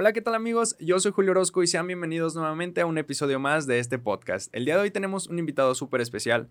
Hola, ¿qué tal amigos? Yo soy Julio Orozco y sean bienvenidos nuevamente a un episodio más de este podcast. El día de hoy tenemos un invitado súper especial,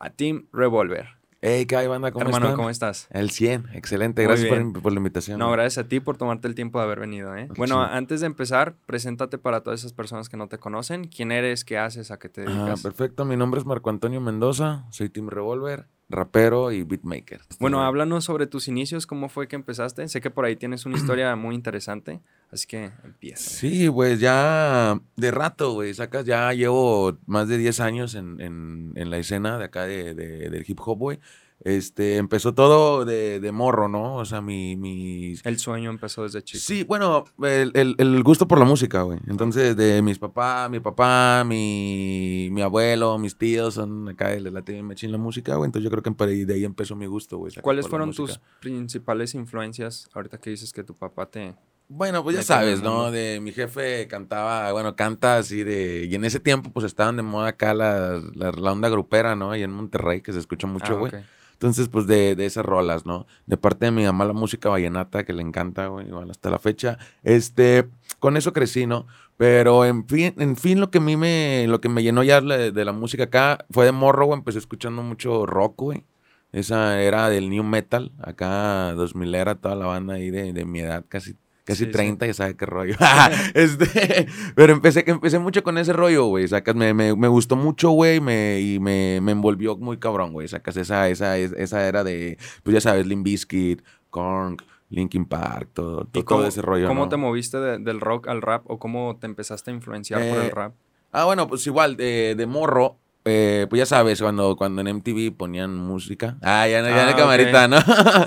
a Team Revolver. Hey, ¿qué hay, banda? ¿Cómo Hermano, están? ¿cómo estás? El 100, excelente. Muy Gracias por, la invitación. No, gracias a ti por tomarte el tiempo de haber venido, ¿eh? Bueno, Sí. antes de empezar, preséntate para todas esas personas que no te conocen. ¿Quién eres? ¿Qué haces? ¿A qué te Ah, dedicas? perfecto. Mi nombre es Marco Antonio Mendoza. Soy Team Revolver, rapero y beatmaker. bueno, háblanos sobre tus inicios, cómo fue que empezaste. Sé que por ahí tienes una historia muy interesante, así que empieza. Sí, pues ya de rato, güey. Sacas, ya llevo más de 10 años en, en- en la escena de acá de, de- del hip hop, güey. Este, empezó todo de, de morro, ¿no? O sea, mi, mis, El sueño empezó desde chico. Sí, bueno, el, el- el gusto por la música, güey. Entonces, de mis papás, mi papá, mi, mi abuelo, mis tíos son acá de la TV Machine la música, güey. Entonces, yo creo que de ahí empezó mi gusto, güey. ¿Cuáles fueron tus principales influencias ahorita que dices que tu papá te... Bueno, pues ya sabes, ¿no? De mi jefe cantaba, bueno, canta así de. Y en ese tiempo, pues estaban de moda acá la, la, la onda grupera, ¿no? Ahí en Monterrey, que se escucha mucho, Ah, güey. Entonces, pues de, de esas rolas, ¿no? De parte de mi mamá la música vallenata, que le encanta, güey, igual hasta la fecha. Este, con eso crecí, ¿no? Pero en fin, en fin, lo que a mí me, lo que me llenó ya de, de la música acá fue de morro, güey. Empecé escuchando mucho rock, güey. Esa era del new metal, acá 2000 era toda la banda ahí de, de mi edad, casi, casi Sí, sí. 30, ya sabe qué rollo. este, pero empecé, empecé mucho con ese rollo, güey. Sacas, me, me, me gustó mucho, güey, me, y me, me envolvió muy cabrón, güey. Sacas esa, esa, es- esa era de, pues ya sabes, Limp Bizkit, Korn, Linkin Park, todo, ¿Y todo, cómo, todo ese rollo, ¿Cómo ¿no? te moviste de- del rock al rap o cómo te empezaste a influenciar por Eh, el rap? Ah, bueno, pues igual, de, de morro, eh, pues ya sabes, cuando, cuando en MTV ponían música. Ah, ya ya Ah, no camarita, ¿no?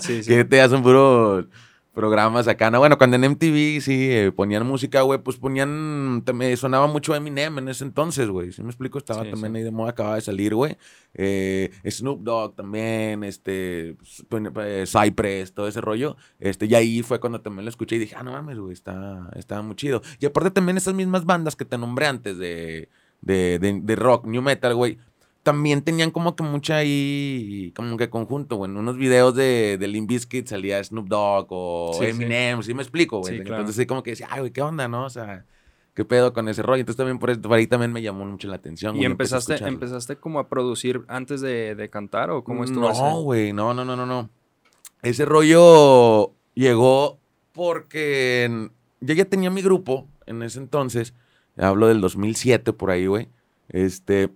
Sí, sí. que te hacen puros programas acá, ¿no? Bueno, cuando en MTV sí eh, ponían música, güey, pues ponían, me sonaba mucho Eminem en ese entonces, güey. Si me explico, estaba Sí, también sí. ahí de moda, acababa de salir, güey. Eh, Snoop Dogg también, este, pues, eh, Cypress, todo ese rollo. Este, y ahí fue cuando también lo escuché y dije, ah, no mames, güey, está, está muy chido. Y aparte también esas mismas bandas que te nombré antes de, de, de, de rock, new metal, güey, también tenían como que mucha ahí, como que conjunto, güey. En unos videos de, de Limp Bizkit salía Snoop Dogg o Sí, sí. Eminem, ¿sí, me explico, güey? Sí, claro. Entonces sí como que decía, ay, güey, ¿qué onda, no? O sea, ¿qué pedo con ese rollo? Entonces también por, eso- por ahí también me llamó mucho la atención. ¿Y güey, empezaste, empezaste como a producir antes de, de cantar o cómo estuvo No, güey, no, no, no, no, no. Ese rollo llegó porque yo ya tenía mi grupo en ese entonces. Hablo del 2007 por ahí, güey. Este.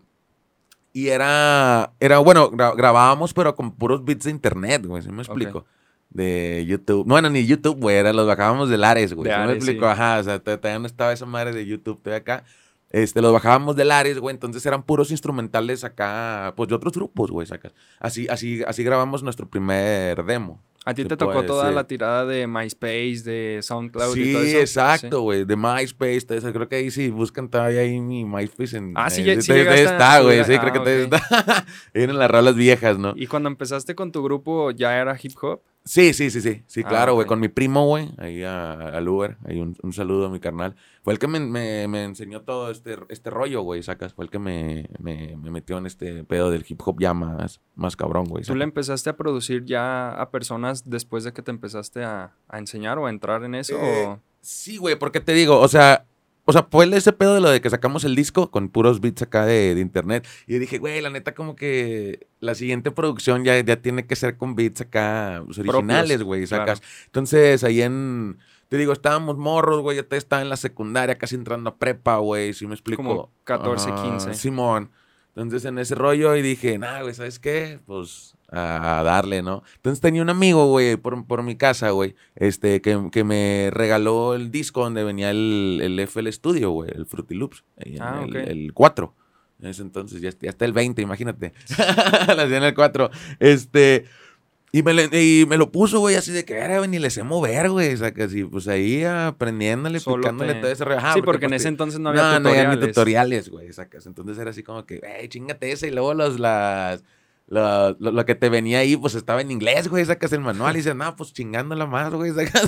Y era, era bueno, gra- grabábamos, pero con puros beats de internet, güey, ¿sí me explico? De YouTube. No, bueno, ni YouTube, güey, era, los bajábamos del Ares, güey. ¿sí me explico? sí. Ajá, o sea, todavía no estaba esa madre de YouTube, todavía acá. Este, los bajábamos del Ares, güey, entonces eran puros instrumentales acá, pues de otros grupos, güey, sacas. Así, así, así grabamos nuestro primer demo. ¿A ti te tocó toda decir. la tirada de MySpace, de SoundCloud y Sí, todo eso? exacto, güey, de MySpace, todo eso. Creo que ahí sí buscan todavía ahí mi MySpace en... Ah, sí, eh, sí a está, güey, sí, creo que ah, todavía ok. está. Vienen las rolas viejas, ¿no? Y cuando empezaste con tu grupo, ¿ya era hip hop? Sí, sí, sí, sí, sí, Ah, claro, güey, con mi primo, güey, ahí a- al Uber, ahí un, un saludo a mi carnal. Fue el que me, me- me enseñó todo este, este rollo, güey, sacas, fue el que me, me- me metió en este pedo del hip hop ya más, más cabrón, güey. ¿Tú le empezaste a producir ya a personas después de que te empezaste a, a enseñar o a entrar en eso? Eh, o- Sí, güey, porque te digo, o sea, o sea, fue ese pedo de lo de que sacamos el disco con puros beats acá de, de internet. Y yo dije, güey, la neta, como que la siguiente producción ya, ya tiene que ser con beats acá pues, originales, güey, claro. sacas. Entonces, ahí en. Te digo, estábamos morros, güey. Yo te estaba en la secundaria, casi entrando a prepa, güey. Si me explico. Como 14, Ajá, 15. Simón. Entonces, en ese rollo, y dije, nah, güey, ¿sabes qué? Pues a, a darle, ¿no? Entonces tenía un amigo, güey, por, por mi casa, güey, este, que, que me regaló el disco donde venía el, el FL Studio, güey, el Fruity Loops. Ah, el, ok. el 4. En ese entonces, ya, ya está el 20, imagínate. La hacía en el 4. Este. Y me, le- y me lo puso, güey, así de que era, güey, ni le sé mover, güey. O sea, que así, pues ahí aprendiéndole, Solo picándole te- todo ese. Ajá, sí, porque en ese entonces no había no, no había ni tutoriales. tutoriales, güey, sacas. Entonces era así como que, hey, chingate ese. Y luego los, las, lo, lo- lo que te venía ahí, pues estaba en inglés, güey, sacas el manual y dices, no, pues chingándola más, güey, sacas.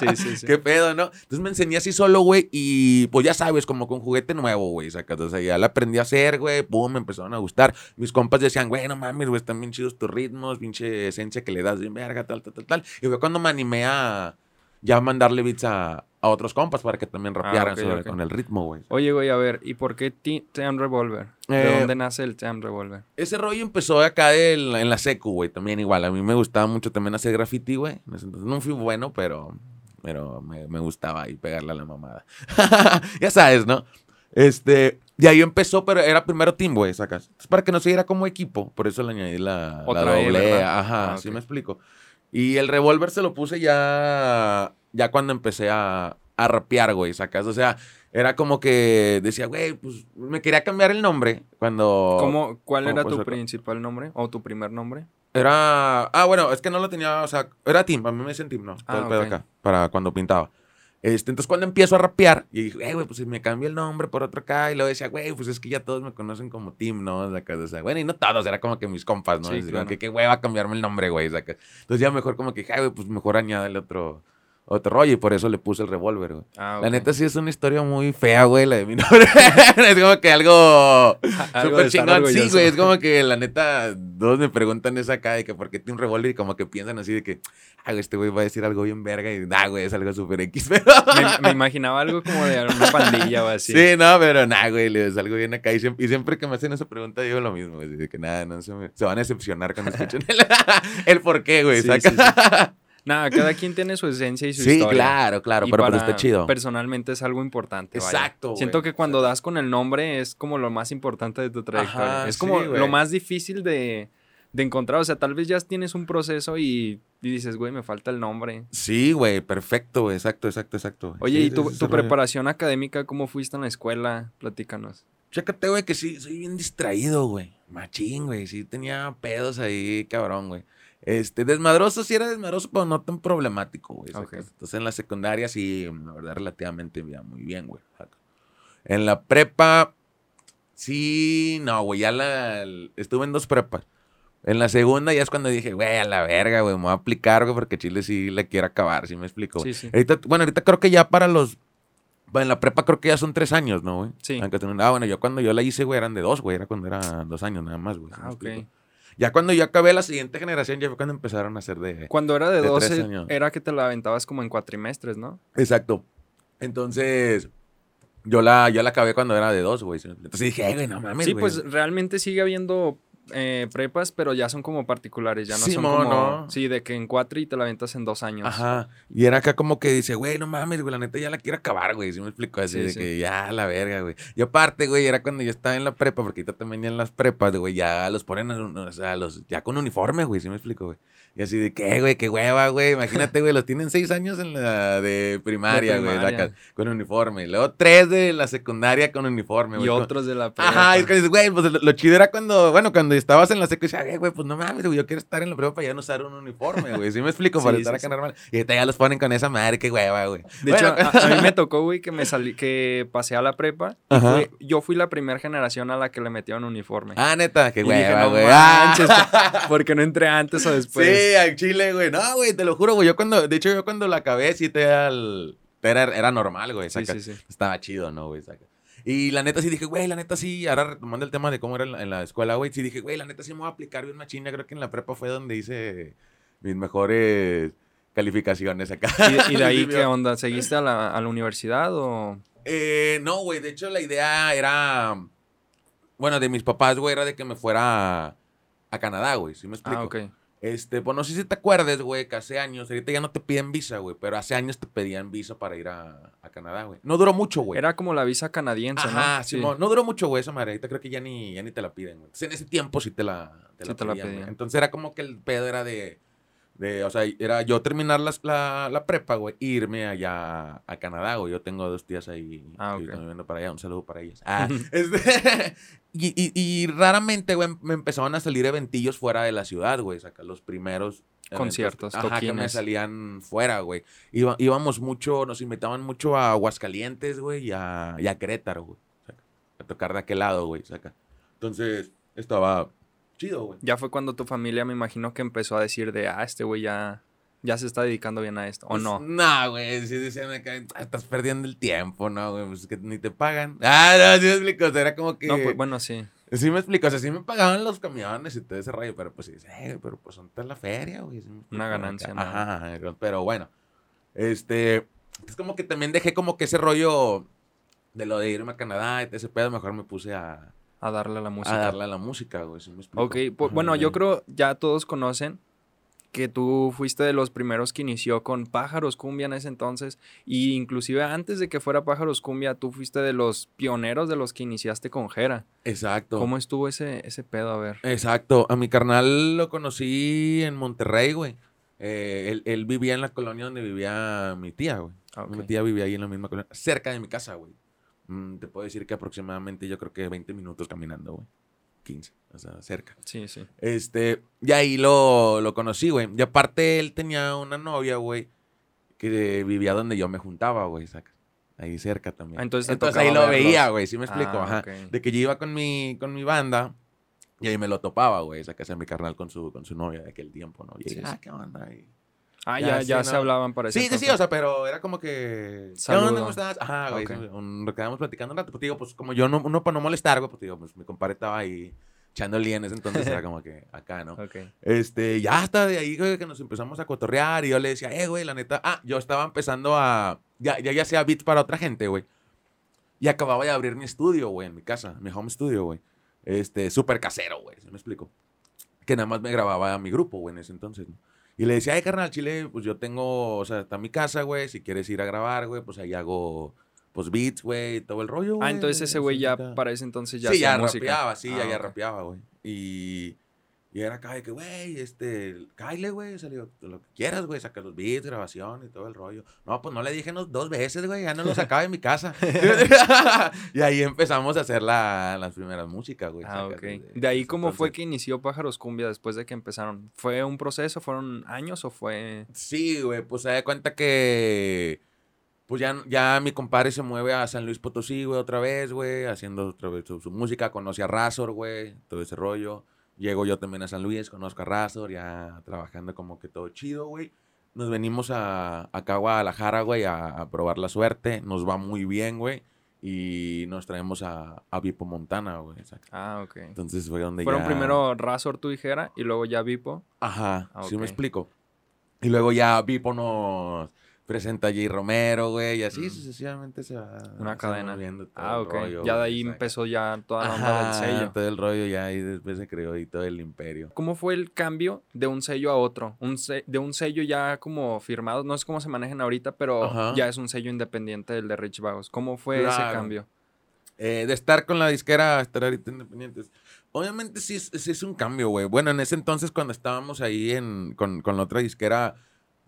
Sí, sí, sí. ¿Qué pedo, no? Entonces me enseñé así solo, güey, y pues ya sabes, como con juguete nuevo, güey, sacas. O sea, ya la aprendí a hacer, güey, pum, me empezaron a gustar. Mis compas decían, güey, no mames, güey, están bien chidos tus ritmos, pinche esencia que le das bien verga, tal, tal, tal, tal. Y fue cuando me animé a ya mandarle beats a, a otros compas para que también rapearan Ah, ok, sobre- ok. con el ritmo, güey. Oye, güey, a ver, ¿y por qué Team Revolver? ¿De Eh, dónde nace el Team Revolver? Ese rollo empezó acá en la, en la secu, güey, también igual. A mí me gustaba mucho también hacer graffiti, güey. Entonces no fui bueno, pero, pero me, me gustaba ahí pegarle a la mamada. ya sabes, ¿no? Este, y ahí empezó, pero era primero team, güey, sacas. Entonces, para que no se viera como equipo, por eso le añadí la, la Otra E, doble E. Ajá, Ah, sí ok. me explico. Y el revólver se lo puse ya, ya cuando empecé a, a rapear, güey, sacas. O sea, era como que decía, güey, pues me quería cambiar el nombre cuando... ¿Cómo, ¿Cuál ¿cómo era tu ser? principal nombre o tu primer nombre? Era. Ah, bueno, es que no lo tenía. O sea, era Team. A mí me dicen Team, ¿no? Todo Ah, el pedo ok. acá. Para cuando pintaba. Este, entonces, cuando empiezo a rapear, y dije, "Eh, güey, pues si me cambio el nombre por otro acá. Y luego decía, güey, pues es que ya todos me conocen como Team, ¿no? O sea, que- o sea, bueno, y no todos, era como que mis compas, ¿no? Sí, claro. que qué hueva cambiarme el nombre, güey. o sea, que- Entonces, ya mejor como que, "Ay, güey, pues mejor añádale otro, otro rollo. Y por eso le puse el revólver, güey. Ah, La neta sí es una historia muy fea, güey, la de mi nombre. es como que algo súper chingón. Sí, güey, es como que la neta, todos me preguntan esa acá de que por qué tiene un revólver y como que piensan así de que, ah, güey, este güey va a decir algo bien verga y, nah, güey, es algo súper X, pero... Me, me imaginaba algo como de una pandilla o así. Sí. no, pero nah, güey, le- es algo bien acá. Y siempre, y siempre que me hacen esa pregunta digo lo mismo, güey, de que nada, no se, me- se van a decepcionar cuando escuchen el, el por qué, güey, Sí, saca. sí, sí. Nada, cada quien tiene su esencia y su Sí, historia. claro, claro, Y pero, pero para- está chido. Personalmente es algo importante. Exacto, Siento que cuando das con el nombre es como lo más importante de tu trayectoria. Ajá, es como sí, lo más difícil de, de encontrar. O sea, tal vez ya tienes un proceso y, y dices, güey, me falta el nombre. Sí, güey, perfecto, güey, exacto, exacto, exacto. Oye, Sí, ¿y sí, tu, sí, tu rollo. preparación académica cómo fuiste en la escuela? Platícanos. Chécate, güey, que sí, soy bien distraído, güey. Machín, güey. Sí tenía pedos ahí, cabrón, güey. Este, desmadroso, sí era desmadroso, pero no tan problemático, güey. Entonces en la secundaria sí, la verdad, relativamente muy bien, güey. En la prepa, sí, no, güey, ya la, estuve en dos prepas. En la segunda ya es cuando dije, güey, a la verga, güey, me voy a aplicar, güey, porque Chile sí le quiere acabar, ¿sí me explico? güey? Sí, sí. Ahorita, bueno, ahorita creo que ya para los. bueno, En la prepa creo que ya son tres años, ¿no, güey? Sí. Ah, bueno, yo cuando yo la hice, güey, eran de dos, güey. Era cuando era dos años nada más, güey. ¿sí me Ah, ok. explico? Ya cuando yo acabé la siguiente generación, ya fue cuando empezaron a hacer de. Cuando era de De tres 12, años. era que te la aventabas como en cuatrimestres, ¿no? Exacto. Entonces, yo la, yo la acabé cuando era de dos, güey. Entonces dije, "Ay, güey, no mames, sí, güey". pues realmente sigue habiendo eh, prepas, pero ya son como particulares, ya no son Simón, como... ¿no? Sí, de que en cuatro y te la aventas en dos años. Ajá. Y era acá como que dice, güey, no mames, güey, la neta ya la quiero acabar, güey. ¿Sí me explico? Así Sí, de sí. que ya, la verga, güey. Y aparte, güey, era cuando yo estaba en la prepa, porque ahorita también ya en las prepas, güey, ya los ponen, en- o sea, los, ya con uniforme, güey, ¿sí me explico, güey? Y así de, ¿qué, güey? ¿Qué hueva, güey? Imagínate, güey, los tienen seis años en la de primaria, güey, primaria. con uniforme. Y luego tres de la secundaria con uniforme, Y güey. Como- otros de la prepa. Ajá, y es que dices, güey, pues lo, chido era cuando, bueno, cuando estabas en la "Ay, güey, pues no mames, güey, yo quiero estar en la prepa para ya no usar un uniforme, güey. ¿Sí me explico? Para Sí, estar sí, acá sí. normal. Y ahorita ya los ponen con esa madre, qué hueva, güey. De Bueno, hecho, a, a mí me tocó, güey, que me salí, que pasé a la prepa. y Ajá. fue- yo fui la primera generación a la que le metieron uniforme. Ah, neta, qué Y dije, hueva, no güey. Ah. manches, porque no entré antes o después. Sí, al Chile, güey. No, güey, te lo juro, güey. Yo cuando, de hecho, yo cuando la acabé, sí te era, era, era normal, güey. Sí, saca. sí, sí. Estaba chido, ¿no, güey? saca. Y la neta sí dije, güey, la neta sí, ahora retomando el tema de cómo era en la, en la escuela, güey, sí dije, güey, la neta sí me voy a aplicar bien machina. Creo que en la prepa fue donde hice mis mejores calificaciones acá. ¿Y, y de ahí Sí, qué onda? ¿Seguiste a la, a la universidad o...? Eh, no, güey, de hecho la idea era, bueno, de mis papás, güey, era de que me fuera a, a Canadá, güey, ¿sí me explico? Ah, ok. Este, pues no sé si te acuerdes, güey, que hace años, ahorita ya no te piden visa, güey, pero hace años te pedían visa para ir a, a Canadá, güey. No duró mucho, güey. Era como la visa canadiense, Ajá, ¿no? Simón. No duró mucho, güey, esa madre. Ahorita creo que ya ni, ya ni te la piden, güey. Entonces, en ese tiempo sí te la, te Sí la te la pedían, güey. pedían. Entonces era como que el pedo era de, de o sea, era yo terminar las- la, la prepa, güey, e irme allá a Canadá, güey. Yo tengo dos tías ahí Ah, que ok. están viviendo para allá. Un saludo para ellas. Ah, este, y, y, y raramente, güey, me empezaban a salir eventillos fuera de la ciudad, güey. Saca los primeros eventos, Conciertos, ajá, que me salían fuera, güey. Iba- íbamos mucho, nos invitaban mucho a Aguascalientes, güey, y a, y a Querétaro, güey. A tocar de aquel lado, güey, saca. Entonces, estaba chido, güey. Ya fue cuando tu familia me imagino que empezó a decir de, ah, este güey ya, ya se está dedicando bien a esto, ¿o Pues, no? No, güey, sí decían acá, "Ah, estás perdiendo el tiempo, ¿no, güey? Pues que ni te pagan. Ah, no, sí me explico, o sea, era como que... No, pues bueno, sí. Sí me explico, o sea, sí me pagaban los camiones y todo ese rollo, pero pues sí, eh, pero pues son la feria, güey. sí Una ganancia. ¿no? Ajá, pero bueno, este, Es como que también dejé como que ese rollo de lo de irme a Canadá y ese pedo, mejor me puse a, A darle a la música. a darle a la música, güey. ¿sí me explico? Ok, pu- Ajá, bueno, yo creo ya todos conocen que tú fuiste de los primeros que inició con Pájaros Cumbia en ese entonces y inclusive antes de que fuera Pájaros Cumbia tú fuiste de los pioneros de los que iniciaste con Jera. Exacto. ¿Cómo estuvo ese, ese pedo? A ver. Exacto. A mi carnal lo conocí en Monterrey, güey. Eh, él, él vivía en la colonia donde vivía mi tía, güey. Ah. Mi tía vivía ahí en la misma colonia, cerca de mi casa, güey. Mm, te puedo decir que aproximadamente yo creo que 20 minutos caminando, güey. 15, o sea, cerca. Sí, sí. Este, y ahí lo, lo conocí, güey. Y aparte él tenía una novia, güey, que vivía donde yo me juntaba, güey, saca. Ahí cerca también. Ah, entonces Entonces ahí lo verlos. veía, güey, ¿sí me explico? Ah, Ajá. ok. De que yo iba con mi, con mi banda y ahí me lo topaba, güey, esa casa de mi carnal con su, con su novia de aquel tiempo, ¿no? Y Sí, ah, sí. ¿qué onda? Y- Ah, Ya, ya, ya se no. hablaban para ese Sí, sí, sí, o sea, pero era como que... ¿Qué Saludo. ¿Cómo estás? Ajá, güey. Ok. un- Nos quedamos platicando un rato. Pues digo, pues como yo no, uno para no molestar, güey, pues digo, pues mi compadre estaba ahí echándole en ese entonces, era como que acá, ¿no? Ok. Este, ya hasta de ahí, güey, que nos empezamos a cotorrear y yo le decía, eh, güey, la neta, ah, yo estaba empezando a, ya, ya, ya hacía beats para otra gente, güey. Y acababa de abrir mi estudio, güey, en mi casa, mi home studio, güey. Este, súper casero, güey, ¿sí me explico? Que nada más me grababa a mi grupo, güey, en ese entonces, ¿no? Y le decía, ay, carnal, Chile, pues yo tengo, o sea, está mi casa, güey, si quieres ir a grabar, güey, pues ahí hago, pues beats, güey, todo el rollo, güey. Ah, entonces ese güey ya para ese entonces ya sí, hacía ya música. rapeaba, sí, ya, Ah, ya rapeaba, güey. Y, y era acá de que, güey, este, cáile, güey, salió lo que quieras, güey, saca los beats, grabación y todo el rollo. No, pues no le dije unos dos veces, güey, ya no lo sacaba de mi casa. y ahí empezamos a hacer la- las primeras músicas, güey. Ah, ok. De ahí, ¿cómo fue que inició Pájaros Cumbia después de que empezaron? ¿Fue un proceso? ¿Fueron años o fue...? Sí, güey, pues se da cuenta que. Pues ya, ya mi compadre se mueve a San Luis Potosí, güey, otra vez, güey, haciendo otra vez su, su música. Conoce a Razor, güey, todo ese rollo. Llego yo también a San Luis, conozco a Razor, ya trabajando como que todo chido, güey. Nos venimos a, acá a Guadalajara, güey, a, a probar la suerte. Nos va muy bien, güey. Y nos traemos a, a Vipo Montana, güey. Ah, ok. Entonces fue donde Fueron ya... primero Razor, tú y Jera, y luego ya Vipo. Ajá, Ah, sí ok. me explico. Y luego ya Vipo nos presenta a Jay Romero, güey, y así Mm. sucesivamente se va. Una se cadena. todo Ah, el ok. rollo, ya de ahí empezó ya toda la onda del sello. todo el rollo ya, y después se creó y todo el imperio. ¿Cómo fue el cambio de un sello a otro? Un de un sello ya como firmado, no sé cómo se manejan ahorita, pero Ajá. ya es un sello independiente del de Rich Vagos. ¿Cómo fue ese cambio? Eh, de estar con la disquera a estar ahorita independientes. Obviamente sí es, sí es un cambio, güey. Bueno, en ese entonces cuando estábamos ahí en, con, con la otra disquera,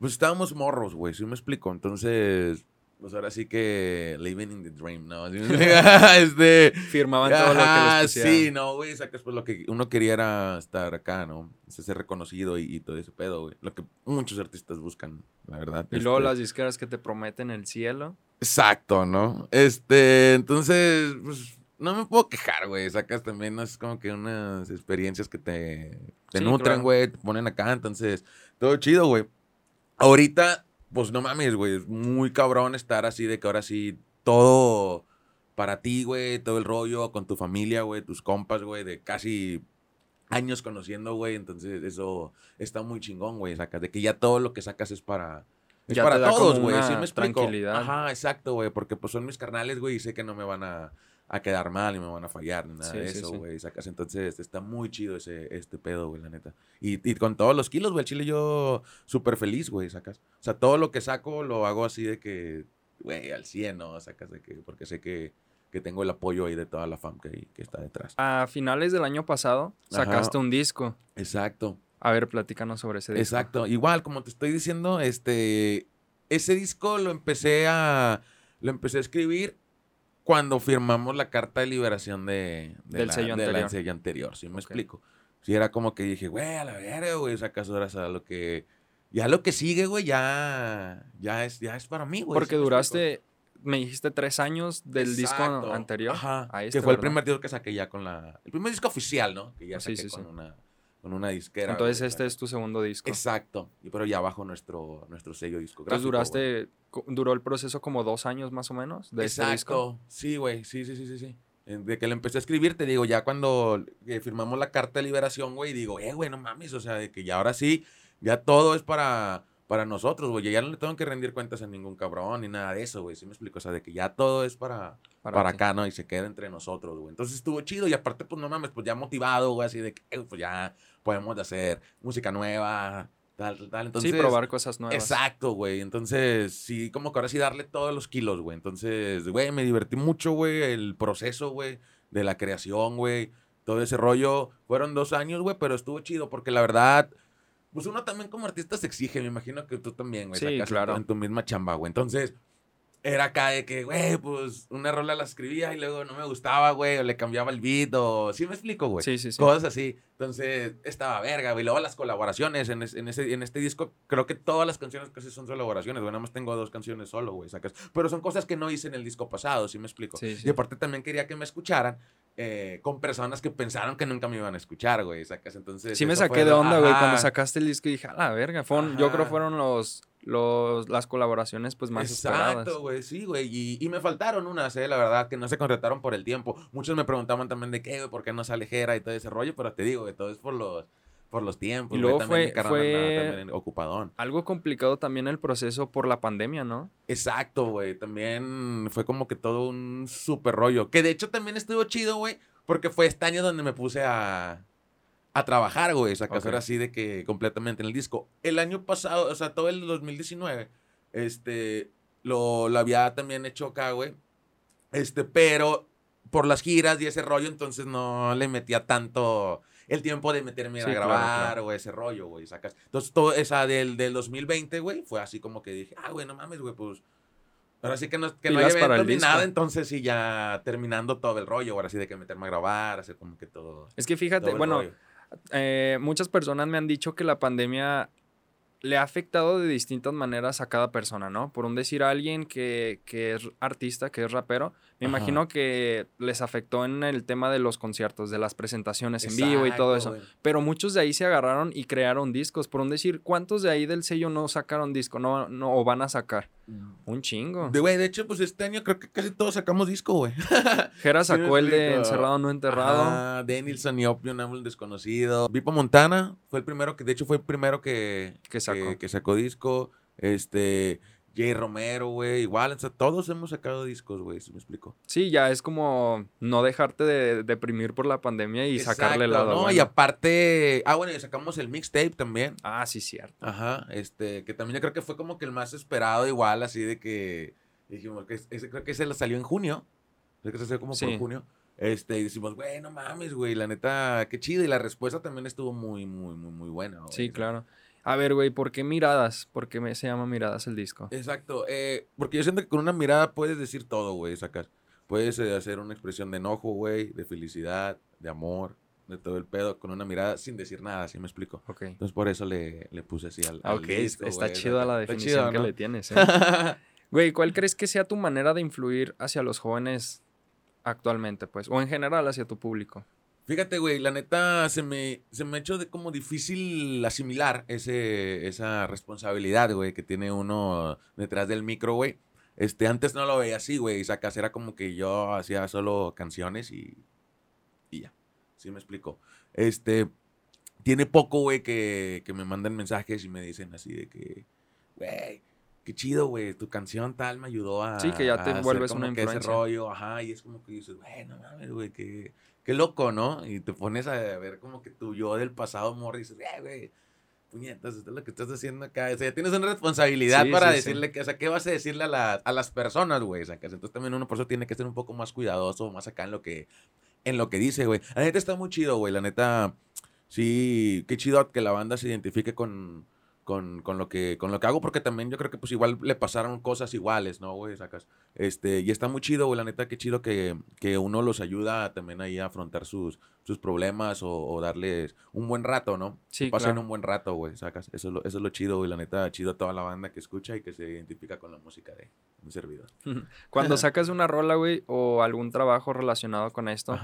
pues estábamos morros, güey, ¿sí me explico? Entonces, pues ahora sí que living in the dream, ¿no? Este, Firmaban todo lo que Ajá, les. Sí, no, güey, sacas pues lo que uno quería era estar acá, ¿no? Ser reconocido y, y todo ese pedo, güey. Lo que muchos artistas buscan, la verdad. Y luego este. las disqueras que te prometen el cielo. Exacto, ¿no? Este, entonces, pues, no me puedo quejar, güey. Sacas también, ¿no? es como que unas experiencias que te, te Sí, nutren, claro. güey, te ponen acá, entonces, todo chido, güey. Ahorita, pues no mames, güey, es muy cabrón estar así de que ahora sí, todo para ti, güey, todo el rollo con tu familia, güey, tus compas, güey, de casi años conociendo, güey, entonces eso está muy chingón, güey, sacas, de que ya todo lo que sacas es para... Es Ya para todos, güey, ¿sí me explico? tranquilidad. Ajá, exacto, güey, porque pues son mis carnales, güey, y sé que no me van a, a quedar mal y me van a fallar ni nada Sí, de sí, eso, sí. güey, sacas. Entonces está muy chido ese, este pedo, güey, la neta. Y, y con todos los kilos, güey, el chile yo súper feliz, güey, sacas. O sea, todo lo que saco lo hago así de que, güey, al 100, ¿no? Sacas de que, porque sé que, que tengo el apoyo ahí de toda la fam que, que está detrás. A finales del año pasado Ajá. sacaste un disco. Exacto. A ver, platícanos sobre ese disco. Exacto. Igual, como te estoy diciendo, este, ese disco lo empecé a, lo empecé a escribir cuando firmamos la carta de liberación de, de Del la, sello de la- anterior. sello anterior, ¿sí me Ok. explico? Sí, era como que dije, güey, a la verga, güey, sacas horas a lo que, ya lo que sigue, güey, ya, ya es, ya es para mí, güey. Porque ¿sí me explico? duraste, me dijiste tres años del Exacto. disco anterior. Ajá. a este, que fue el ¿verdad? primer disco que saqué ya con la, el primer disco oficial, ¿no? Que ya Sí, saqué sí, con sí. una, con una disquera. Entonces este es tu segundo disco. Exacto. Pero ya bajo nuestro, nuestro sello discográfico. Entonces duraste, duró el proceso como dos años más o menos de este disco. Exacto. Sí, güey. Sí, sí, sí, sí, sí. Eh, De que le empecé a escribir, te digo, ya cuando eh, firmamos la carta de liberación, güey, digo, eh, güey, no mames, o sea, de que ya ahora sí, ya todo es para, para nosotros, güey. Ya no le tengo que rendir cuentas a ningún cabrón ni nada de eso, güey. ¿Sí me explico? O sea, de que ya todo es para, Para acá, ¿no? Y se queda entre nosotros, güey. Entonces estuvo chido y aparte, pues no mames, pues ya motivado, güey, así de que, eh, pues ya podemos hacer música nueva, tal, tal, tal. Entonces, sí, probar cosas nuevas. Exacto, güey. Entonces, sí, como que ahora sí darle todos los kilos, güey. Entonces, güey, me divertí mucho, güey. El proceso, güey, de la creación, güey. Todo ese rollo. Fueron dos años, güey, pero estuvo chido porque la verdad, pues uno también como artista se exige. Me imagino que tú también, güey. Sí, sacas en tu- claro. En tu misma chamba, güey. Entonces, era acá de que, güey, pues una rola la escribía y luego no me gustaba, güey, o le cambiaba el beat, o. Sí me explico, güey. Sí, sí, sí. Cosas así. Entonces, estaba verga, güey. Luego las colaboraciones en, es- en ese, en este disco, creo que todas las canciones casi son colaboraciones, güey. Nada más tengo dos canciones solo, güey, sacas. Pero son cosas que no hice en el disco pasado, ¿sí me explico? Sí, sí. Y aparte también quería que me escucharan eh, con personas que pensaron que nunca me iban a escuchar, güey, sacas. Entonces. Sí me saqué de onda, güey, cuando sacaste el disco y dije, a la verga, fueron, yo creo fueron los, los, las colaboraciones pues más esperadas. Exacto, güey, sí, güey. Y, y me faltaron unas, eh, la verdad, que no se contrataron por el tiempo. Muchos me preguntaban también de qué, güey, por qué no sale Jera y todo ese rollo, pero te digo, güey, todo es por los, por los tiempos. Y güey, luego también fue- andaba fue- también ocupadón. Algo complicado también el proceso por la pandemia, ¿no? Exacto, güey. También fue como que todo un súper rollo. Que de hecho también estuvo chido, güey, porque fue este año donde me puse a, a trabajar, güey. Sacas Ok. era así de que completamente en el disco. El año pasado, o sea, todo el 2019, este, lo, lo había también hecho acá, güey. Este, pero por las giras y ese rollo, entonces no le metía tanto el tiempo de meterme a Sí, grabar claro. o ese rollo, güey, sacas. Entonces, todo esa del, del 2020, güey, fue así como que dije, ah, güey, no mames, güey, pues. Ahora sí que no, que no hay eventos ni nada, entonces sí, ya terminando todo el rollo, ahora sí de que meterme a grabar, hacer como que todo. Es que fíjate, bueno, eh, muchas personas me han dicho que la pandemia le ha afectado de distintas maneras a cada persona, ¿no? Por un decir a alguien que, que es artista, que es rapero, me Ajá. imagino que les afectó en el tema de los conciertos, de las presentaciones en vivo y todo eso. Pero muchos de ahí se agarraron y crearon discos. Por un decir, ¿cuántos de ahí del sello no sacaron disco? No, no, o van a sacar. Un chingo. De, güey, de hecho, pues este año creo que casi todos sacamos disco, güey. Jera sacó el de. Encerrado No Enterrado. Ajá, Denilson y Opium, Árbol Desconocido. Vipo Montana fue el primero que, de hecho, fue el primero que, Que sacó. que, sacó disco. Este, Jay Romero, güey, igual, o sea, todos hemos sacado discos, güey, si me explico. Sí, ya es como no dejarte de deprimir por la pandemia y sacarle el lado ¿no? bueno. Y aparte, ah, bueno, y sacamos el mixtape también. Ah, sí, cierto. Ajá, este, que también yo creo que fue como que el más esperado, igual, así de que dijimos que ese, creo que ese salió en junio. Creo que se salió como Sí. por junio. Este, y decimos, güey, no mames, güey, la neta, qué chido. Y la respuesta también estuvo muy, muy, muy, muy buena. güey. Sí, claro. A ver, güey, ¿por qué miradas? ¿Por qué me, se llama miradas el disco? Exacto, eh, porque yo siento que con una mirada puedes decir todo, güey, sacas. Puedes eh, hacer una expresión de enojo, güey, de felicidad, de amor, de todo el pedo, con una mirada sin decir nada, ¿sí me explico? Ok. Entonces por eso le, le puse así al, al Ok, disco, está güey, chida la definición chido, que le tienes, ¿eh? Güey, ¿cuál crees que sea tu manera de influir hacia los jóvenes actualmente, pues? O en general hacia tu público. Fíjate, güey, la neta se me, se me ha hecho de como difícil asimilar ese, esa responsabilidad, güey, que tiene uno detrás del micro, güey. Este, antes no lo veía así, güey, sacas, era como que yo hacía solo canciones y, y ya, ¿sí me explico? Este, tiene poco, güey, que, que me mandan mensajes y me dicen así de que, güey, qué chido, güey, tu canción tal me ayudó a... Sí, que ya te vuelves una que ese rollo, ajá, y es como que dices, güey, no mames, güey, que qué loco, ¿no? Y te pones a ver como que tu yo del pasado morro y dices, eh, güey, puñetas, esto es lo que estás haciendo acá. O sea, ya tienes una responsabilidad Sí, para sí, sí. decirle que, o sea, ¿qué vas a decirle a, la- a las personas, güey? Sacas. Entonces también uno por eso tiene que ser un poco más cuidadoso, más acá en lo que, en lo que dice, güey. La neta está muy chido, güey. La neta, sí, qué chido que la banda se identifique con, con, con lo que, con lo que hago, porque también yo creo que pues igual le pasaron cosas iguales, ¿no, güey? Sacas. Este, y está muy chido, güey, la neta, qué chido que, que uno los ayuda también ahí a afrontar sus, sus problemas o, o darles un buen rato, ¿no? Sí, Pasen claro. un buen rato, güey, sacas. Eso es, lo, eso es lo chido, güey, la neta, chido a toda la banda que escucha y que se identifica con la música de un servidor. Cuando sacas una rola, güey, o algún trabajo relacionado con esto,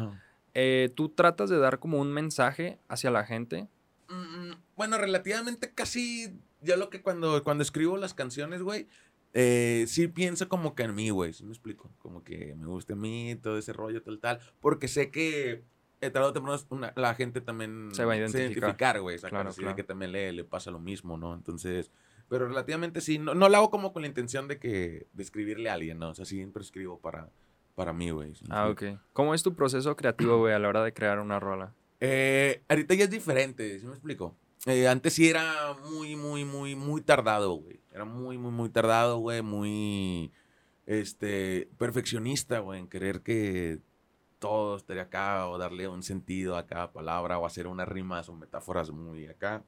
eh, ¿tú tratas de dar como un mensaje hacia la gente? Mm, bueno, relativamente casi. Yo lo que cuando, cuando escribo las canciones, güey, eh, sí pienso como que en mí, güey. ¿Sí me explico? Como que me gusta a mí, todo ese rollo, tal, tal. Porque sé que eh, tarde o temprano una- la gente también Se va a identificar. güey. Claro, claro. que también le, le pasa lo mismo, ¿no? Entonces, Pero relativamente sí. No, no lo hago como con la intención de que de escribirle a alguien, ¿no? O sea, siempre escribo para, para mí, güey. ¿sí me Ah, ok. ¿Cómo es tu proceso creativo, güey, a la hora de crear una rola? Eh, ahorita ya es diferente, ¿sí me explico? Eh, antes sí era muy, muy, muy, muy tardado, güey. Era muy, muy, muy tardado, güey. Muy, este, perfeccionista, güey, en querer que todo estaría acá o darle un sentido a cada palabra o hacer unas rimas o metáforas muy acá.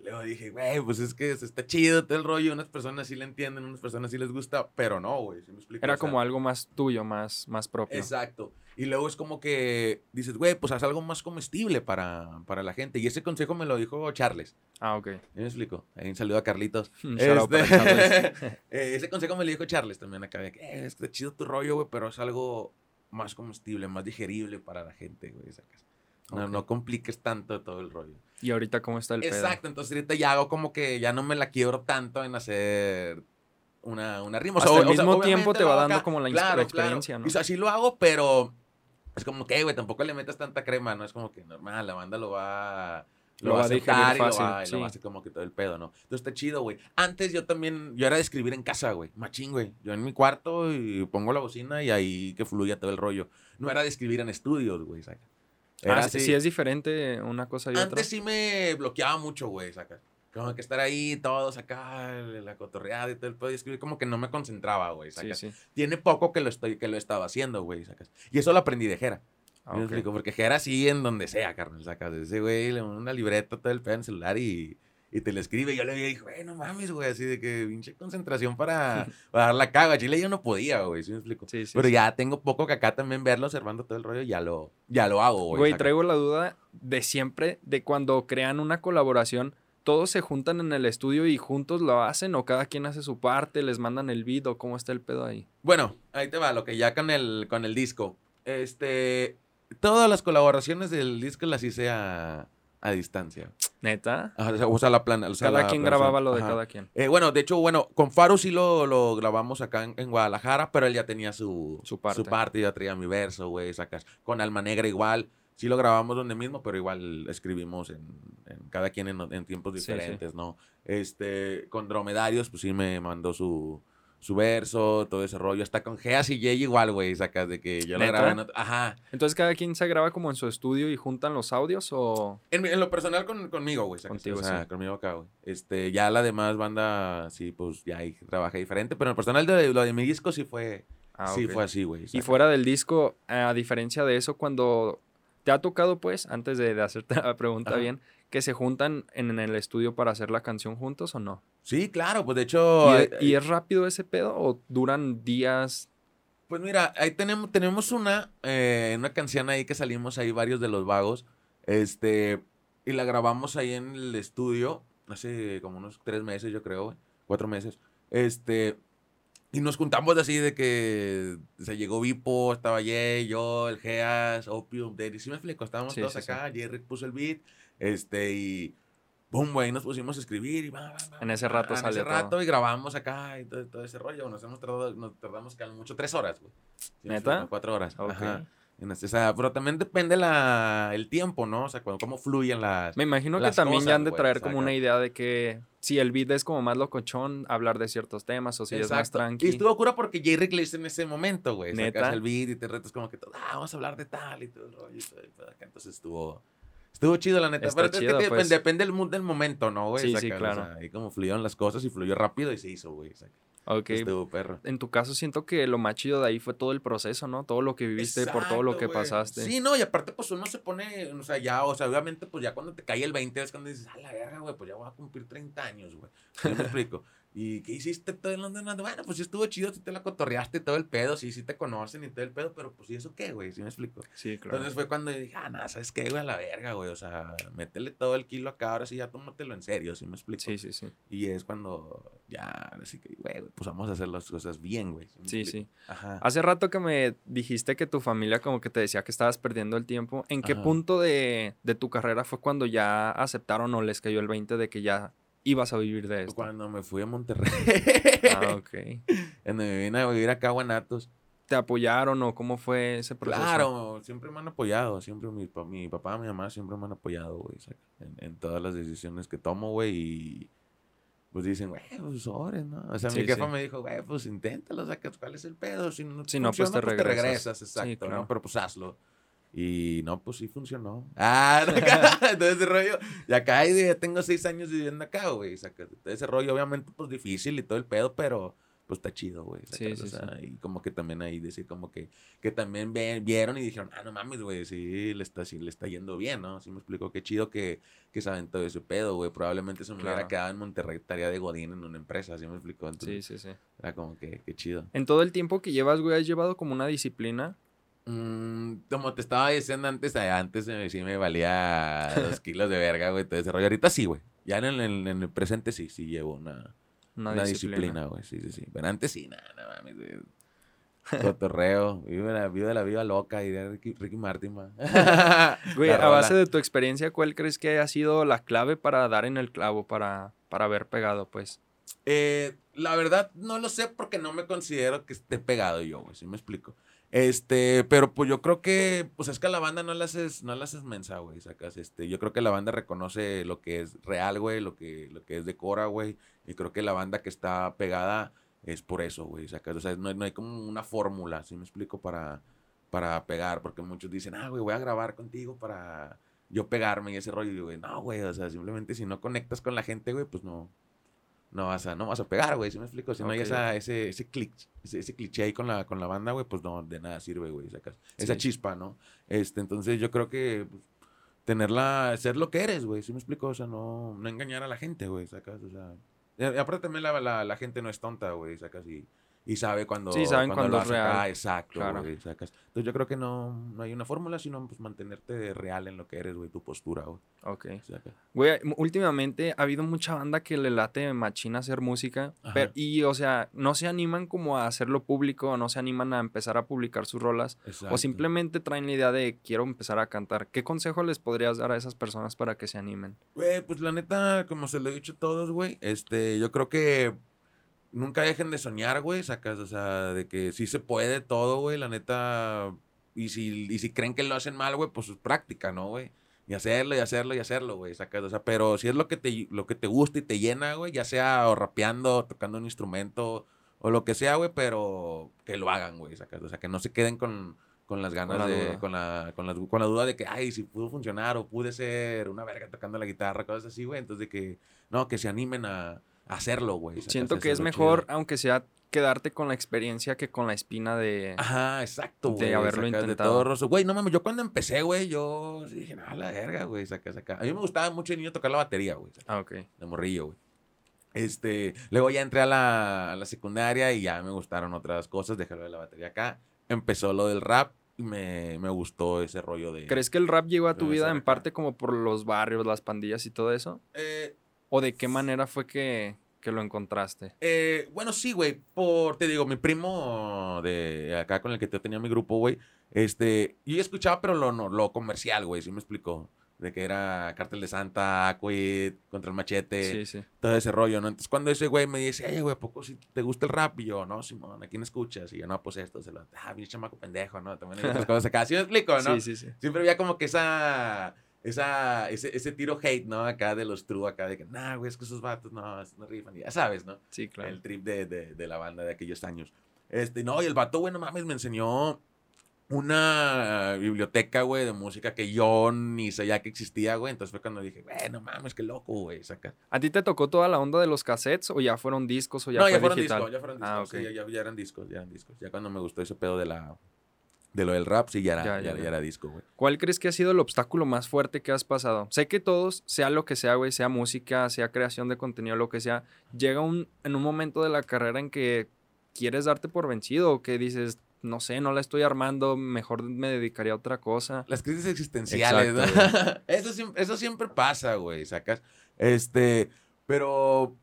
Luego dije, güey, pues es que está chido todo el rollo. Unas personas sí le entienden, unas personas sí les gusta, pero no, güey. ¿sí me explico? Era O sea, como algo más tuyo, más, más propio. Exacto. Y luego es como que dices, güey, pues haz algo más comestible para, para la gente. Y ese consejo me lo dijo Charles. Ah, ok. ¿Sí me explico? Ahí un saludo a Carlitos. Este, Charles. eh, ese consejo me lo dijo Charles también acá. Eh, está chido tu rollo, güey, pero es algo más comestible, más digerible para la gente, güey. sacas. No, no compliques tanto todo el rollo. ¿Y ahorita cómo está el pedo? Exacto, entonces ahorita ya hago como que ya no me la quiebro tanto en hacer una, una rima. O Hasta sea, el o sea, mismo tiempo te va dando acá. como la, Claro, la claro. experiencia, ¿no? O sea, sí lo hago, pero es como que, güey, tampoco le metas tanta crema, ¿no? Es como que normal, la banda lo va... Lo, Lo va a aceptar y, fácil, lo va, y lo va a hacer como que todo el pedo, ¿no? Entonces está chido, güey. Antes yo también, yo era de escribir en casa, güey. Machín, güey. Yo en mi cuarto y pongo la bocina y ahí que fluya todo el rollo. No era de escribir en estudios, güey. Era Ah, sí, sí es diferente una cosa y otra. antes sí me bloqueaba mucho, güey, saca. Como que estar ahí, todos acá, la cotorreada y todo el pedo, y escribir como que no me concentraba, güey, Sí, saca. sí. Tiene poco que lo estoy, que lo estaba haciendo, güey, sacas. Y eso lo aprendí de Jera. Ah, ¿Me ok. explico? Porque Jera sí en donde sea, carnal, sacas. Ese güey le una libreta, todo el pedo en el celular y, y te lo escribe. Y yo le dije, güey, no mames, güey, así de que pinche concentración para, para dar la caga. Chile yo no podía, güey, ¿sí me explico? Sí, sí, Pero sí. ya tengo poco que acá también verlo, observando todo el rollo, ya lo, ya lo hago, güey. Güey, traigo la duda de siempre, de cuando crean una colaboración, todos se juntan en el estudio y juntos lo hacen o cada quien hace su parte, les mandan el beat o cómo está el pedo ahí. Bueno, ahí te va, lo que ya con el, con el disco. Este, todas las colaboraciones del disco las hice a, a distancia. ¿Neta? Ajá, O sea, la plana. o sea, cada la quien grababa lo de Ajá. cada quien. Eh, bueno, de hecho, bueno, con Faro sí lo, lo grabamos acá en, en Guadalajara, pero él ya tenía su, Su parte. Su parte, ya traía mi verso, güey, sacas. Con Alma Negra igual. Sí lo grabamos donde mismo, pero igual escribimos en, en cada quien en, en tiempos Sí, sí. diferentes, ¿no? Este, con Dromedarios, pues sí me mandó su, su verso, todo ese rollo. Hasta con Geas y Jay igual, güey, sacas de que yo lo grabé en otro- Ajá. Entonces cada quien se graba como en su estudio y juntan los audios o... En, en lo personal con, conmigo, güey. Contigo, o sea, sí. conmigo acá, güey. Este, ya la demás banda, sí, pues ya ahí trabajé diferente. Pero en lo personal de lo de mi disco sí fue, Ah, sí fue así, güey. Y fuera del disco, a diferencia de eso, cuando te ha tocado, pues, antes de, de hacerte la pregunta Ajá. bien, que se juntan en, en el estudio para hacer la canción juntos o no? Sí, claro, pues de hecho. ¿Y, eh, e- y es rápido ese pedo o duran días? Pues mira, ahí tenemos, tenemos una, eh, una canción ahí que salimos ahí varios de los vagos. Este, y la grabamos ahí en el estudio hace como unos tres meses, yo creo, cuatro meses. Este, y nos juntamos así de que se llegó Vipo, estaba Jay, yo, el Geas, Opium, Daddy. Sí me explico, estábamos Sí, todos sí, sí. acá, Jerry puso el beat, este, y boom, güey, nos pusimos a escribir y va, va, va, En ese rato En salió ese todo. rato y grabamos acá y todo, todo ese rollo. Nos hemos tardado, nos tardamos que mucho tres horas, güey. Sí ¿Neta? Cuatro horas. Ok. Ajá. En este- o sea, pero también depende la, el tiempo, ¿no? O sea, cuando, cómo fluyen las... Me imagino que Las también ya cosas, han de traer como una idea de que si el beat es como más locochón, hablar de ciertos temas o si es más Exacto. tranqui. Y estuvo cura porque J. Rick le hizo en ese momento, güey. ¿Neta? Sacas el beat y te retas como que todo, ah, vamos a hablar de tal y todo el rollo. y todo pedo acá. Entonces estuvo... Estuvo chido, la neta. Está Pero es que pues. depende del del momento, ¿no, güey? Sí, sí, Sacas, o claro. sea, ahí como fluyeron las cosas y fluyó rápido y se hizo, güey. Sacas. Ok. Estuvo perro. En tu caso siento que lo más chido de ahí fue todo el proceso, ¿no? Todo lo que viviste por todo lo que pasaste. Sí, no, y aparte, pues uno se pone, o sea, ya, o sea, obviamente, pues ya cuando te cae el 20 es cuando dices, a la verga, güey, pues ya voy a cumplir 30 años, güey. ¿Sí me explico? ¿Y qué hiciste todo el mundo? Bueno, pues sí estuvo chido, sí te la cotorreaste y todo el pedo, sí, sí te conocen y todo el pedo, pero pues, ¿y eso qué, güey? ¿Sí me explico? Sí, claro. Entonces fue cuando dije, ah, nada, ¿sabes qué, güey? A la verga, güey, o sea, métele todo el kilo acá, ahora sí ya tómatelo en serio, ¿sí me explico? Sí, sí, sí. Y es cuando ya, así que, güey, pues vamos a hacer las cosas bien, güey. Sí, sí. Ajá. Hace rato que me dijiste que tu familia como que te decía que estabas perdiendo el tiempo. ¿En qué Ajá. punto de, de tu carrera fue cuando ya aceptaron o les cayó el 20 de que ya ibas a vivir de esto? Cuando me fui a Monterrey. Ah, ok. Cuando me vine a vivir acá a Guanatos. ¿Te apoyaron o cómo fue ese proceso? Claro, siempre me han apoyado. Siempre mi, mi papá, mi mamá siempre me han apoyado, güey. En, en todas las decisiones que tomo, güey. Y, pues dicen, güey, pues sobres, ¿no? O sea, Sí, mi jefa sí. me dijo, güey, pues inténtalo, sacas, ¿cuál es el pedo? Si no, Si no, pues, funciona, te regresas. exacto, Sí, claro. ¿no? Pero pues hazlo. Y no, pues sí funcionó. Ah, todo ese rollo. Y acá ya tengo seis años viviendo acá, güey. Todo ese rollo, obviamente, pues difícil y todo el pedo, pero pues está chido, güey. Sí, sí, o sea, Y como que también ahí decir, como que, que también ve- vieron y dijeron, ah, no mames, güey, sí le está, sí le está yendo bien, ¿no? Sí me explico, qué chido que, que se aventó ese pedo, güey. Probablemente se me hubiera Claro. quedado en Monterrey, estaría de Godín en una empresa, ¿sí me explico? Sí, Entonces, sí, sí. era como que, qué chido. En todo el tiempo que llevas, güey, has llevado como una disciplina. Mm, como te estaba diciendo antes, eh, antes eh, sí me valía dos kilos de verga, güey, todo ese rollo. Ahorita sí, güey. Ya en el, en el presente sí, sí llevo una, Una, una disciplina. güey. Sí, sí, sí. Pero antes sí, nada, nada mames, güey. Cotorreo, vive la, vive la vida loca, diría Ricky, Ricky Martin, ma. Güey, a base de tu experiencia, ¿cuál crees que haya sido la clave para dar en el clavo, para, para haber pegado, pues? Eh, la verdad, no lo sé porque no me considero que esté pegado yo, güey, si me explico. Este, pero pues yo creo que, pues es que a la banda no la haces, no la mensa, güey, sacas, este, yo creo que la banda reconoce lo que es real, güey, lo que, lo que es de Cora, güey, y creo que la banda que está pegada es por eso, güey, sacas, o sea, no, no hay como una fórmula, si me explico, para, para pegar, porque muchos dicen, ah, güey, voy a grabar contigo para yo pegarme y ese rollo, y güey, no, güey, o sea, simplemente si no conectas con la gente, güey, pues no, no vas a, no vas a pegar, güey, si me explico? Si no hay esa, ese, ese click, ese, ese cliché ahí con la, con la banda, güey, pues no, de nada sirve, güey, sacas. Esa Sí. chispa, ¿no? Este, entonces yo creo que pues, tenerla, ser lo que eres, güey, si me explico? O sea, no, no engañar a la gente, güey, sacas, o sea. Y y aparte también la, la, la gente no es tonta, güey, sacas, y, y sabe cuando, Sí, saben cuando lo es hace acá, real. exacto, Claro. güey, sacas. Entonces yo creo que no, no hay una fórmula, sino pues mantenerte real en lo que eres, güey, tu postura, güey, Ok. Güey, últimamente ha habido mucha banda que le late machina hacer música. Pero- y, o sea, no se animan como a hacerlo público, no se animan a empezar a publicar sus rolas. Exacto. O simplemente traen la idea de quiero empezar a cantar. ¿Qué consejo les podrías dar a esas personas para que se animen? Güey, pues la neta, como se lo he dicho a todos, güey, este, yo creo que nunca dejen de soñar, güey, sacas, o sea, de que sí se puede todo, güey, la neta, y si, y si creen que lo hacen mal, güey, pues es práctica, ¿no, güey? Y hacerlo, y hacerlo, y hacerlo, güey, sacas, o sea, pero si es lo que te, lo que te gusta y te llena, güey, ya sea o rapeando, o tocando un instrumento, o lo que sea, güey, pero que lo hagan, güey, sacas, o sea, que no se queden con, con las ganas la de, con la, con la, con la duda de que, ay, si pudo funcionar, o pude ser una verga tocando la guitarra, cosas así, güey, entonces de que, no, que se animen a hacerlo, güey. Siento que es mejor, chido. aunque sea quedarte con la experiencia que con la espina de... Ajá, exacto, de güey. haberlo sacas intentado. De todo roso. Güey, no mames, yo cuando empecé, güey, yo dije, no, la verga, güey, saca, saca. A mí me gustaba mucho de niño tocar la batería, güey, Ah, ok. de morrillo, güey. Este, luego ya entré a la, a la secundaria y ya me gustaron otras cosas, dejé lo de la batería acá. Empezó lo del rap y me, me gustó ese rollo de... ¿Crees que el rap llegó a tu vida en parte como por los barrios, las pandillas y todo eso? Eh, ¿O de qué manera fue que, que lo encontraste? Eh, bueno, sí, güey. Por, te digo, mi primo de acá con el que yo tenía mi grupo, güey. Este, yo ya escuchaba, pero lo, no, lo comercial, güey, ¿sí me explicó? De que era Cártel de Santa, Aquid, Contra el Machete, Sí, sí. todo ese rollo, ¿no? Entonces, cuando ese güey me dice, oye, güey, ¿a poco si te gusta el rap? Y yo, no, Simón, ¿a quién escuchas? Y yo, no, pues esto, se lo, ah, bien chamaco pendejo, ¿no? También hay otras cosas acá, ¿sí me explico, no? Sí, sí, sí. Siempre había como que esa, esa, ese, ese tiro hate, ¿no? Acá de los true, acá de que, nah, güey, es que esos vatos no, no rifan, ya sabes, ¿no? Sí, claro. el trip de, de, de la banda de aquellos años. Este, no, y el vato, güey, no mames, me enseñó una biblioteca, güey, de música que yo ni sabía que existía, güey. Entonces fue cuando dije, güey, no mames, qué loco, güey, saca. ¿A ti te tocó toda la onda de los cassettes o ya fueron discos o ya no, fue ya fueron discos, ya fueron discos. Ah, sí, ok. ya, ya- ya eran discos, ya eran discos. Ya cuando me gustó ese pedo de la... De lo del rap, sí, ya era, Ya, ya, ya, ya ya. era disco, güey. ¿Cuál crees que ha sido el obstáculo más fuerte que has pasado? Sé que todos, sea lo que sea, güey, sea música, sea creación de contenido, lo que sea, llega un, en un momento de la carrera en que quieres darte por vencido o que dices, no sé, no la estoy armando, mejor me dedicaría a otra cosa. Las crisis existenciales, ¿no? Eso, eso siempre pasa, güey, sacas. Este, pero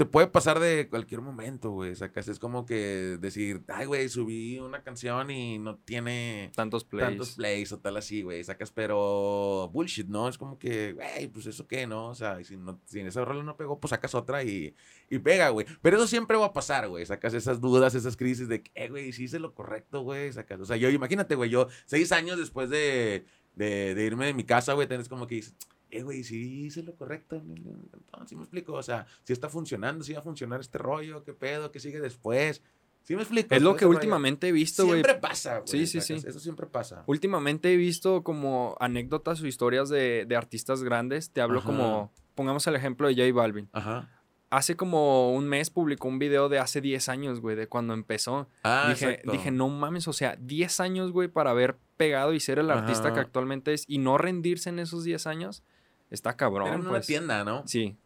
te puede pasar de cualquier momento, güey, sacas. Es como que decir, ay, güey, subí una canción y no tiene Tantos plays. tantos plays o tal así, güey, sacas, pero bullshit, ¿no? Es como que, güey, pues eso qué, ¿no? O sea, si, no, si en esa rola no pegó, pues sacas otra y, y pega, güey. Pero eso siempre va a pasar, güey, sacas esas dudas, esas crisis de que, eh, güey, si hice lo correcto, güey, sacas. O sea, yo, imagínate, güey, yo seis años después de, de, de irme de mi casa, güey, tenés como que dices, eh, güey, sí hice lo correcto. No, sí me explico, o sea, si está funcionando, si va a funcionar este rollo, qué pedo, qué sigue después. Sí me explico. Es lo que ese rollo. últimamente he visto, güey. Siempre pasa, güey. Sí, sí, sí. Eso siempre pasa. Últimamente he visto como anécdotas o historias de, de artistas grandes. Te hablo Ajá. como, pongamos el ejemplo de J Balvin. Ajá. Hace como un mes publicó un video de hace 10 años, güey, de cuando empezó. Ah, dije, exacto. dije, no mames, o sea, 10 años, güey, para haber pegado y ser el artista Ajá. que actualmente es y no rendirse en esos 10 años, está cabrón, Era en una pues. tienda, ¿no? Sí,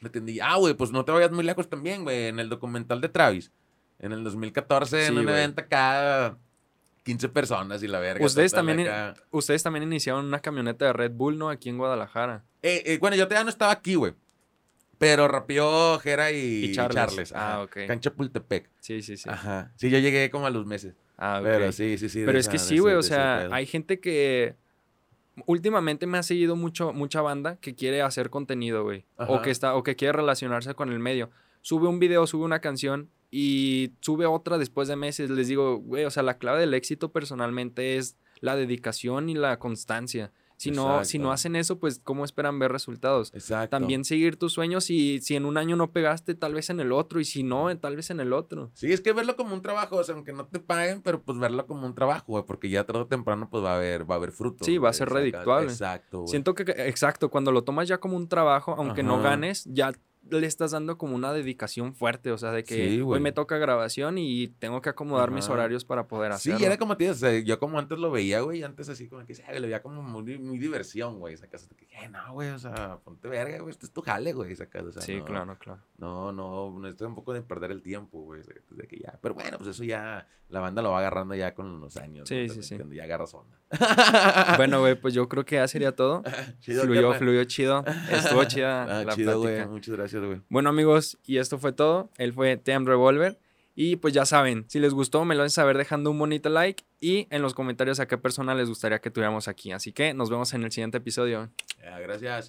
La tiendilla. Ah, güey, pues no te vayas muy lejos también, güey. En el documental de Travis. En el 2014, en Sí, un güey. evento acá, 15 personas y la verga. Ustedes también- acá. ustedes también iniciaron una camioneta de Red Bull, ¿no? Aquí en Guadalajara. Eh, eh, bueno, yo todavía no estaba aquí, güey. Pero rapió Jera y, Y y Charles. Ah, ok. Cancha Pultepec. Sí, sí, sí. Ajá. Sí, yo llegué como a los meses. Ah, ok. Pero sí, sí, sí. Pero es que sí, güey, o sea, hay gente que últimamente me ha seguido mucho mucha banda que quiere hacer contenido, güey, o que está o que quiere relacionarse con el medio. Sube un video, sube una canción y sube otra después de meses. Les digo, güey, o sea, la clave del éxito personalmente es la dedicación y la constancia. Si no, si no hacen eso, pues ¿cómo esperan ver resultados? Exacto. También seguir tus sueños y si en un año no pegaste, tal vez en el otro y si no, tal vez en el otro. Sí, es que verlo como un trabajo, o sea, aunque no te paguen, pero pues verlo como un trabajo, güey, porque ya tarde o temprano pues va a haber, va a haber fruto. Sí, va a ser redituable. Exacto, güey. Siento que, exacto, cuando lo tomas ya como un trabajo, aunque no ganes, ya le estás dando como una dedicación fuerte, o sea, de que Sí, hoy güey. me toca grabación y tengo que acomodar mis horarios para poder Sí, hacerlo. era como digo, o sea, yo como antes lo veía, güey, antes así como que sí, lo veía como muy, muy diversión, güey, sacas, de que, eh, no, güey, o sea, ponte verga, güey, esto es tu jale, güey, sacas, o sea, Sí, no, claro, claro. No, no, no estoy un poco de perder el tiempo, güey, de que ya, pero bueno, pues eso ya, la banda lo va agarrando ya con los años, Sí, ¿no? sí, sí. cuando Ya agarras onda. Bueno, güey, pues yo creo que ya sería todo. Chido, fluyó, fluyó chido. Estuvo chida Ah, la chido, güey, plática. muchas gracias, güey. Bueno, amigos, y esto fue todo. Él fue TM Revolver. Y pues ya saben, si les gustó, me lo hacen saber dejando un bonito like y en los comentarios a qué persona les gustaría que tuviéramos aquí. Así que nos vemos en el siguiente episodio. Gracias.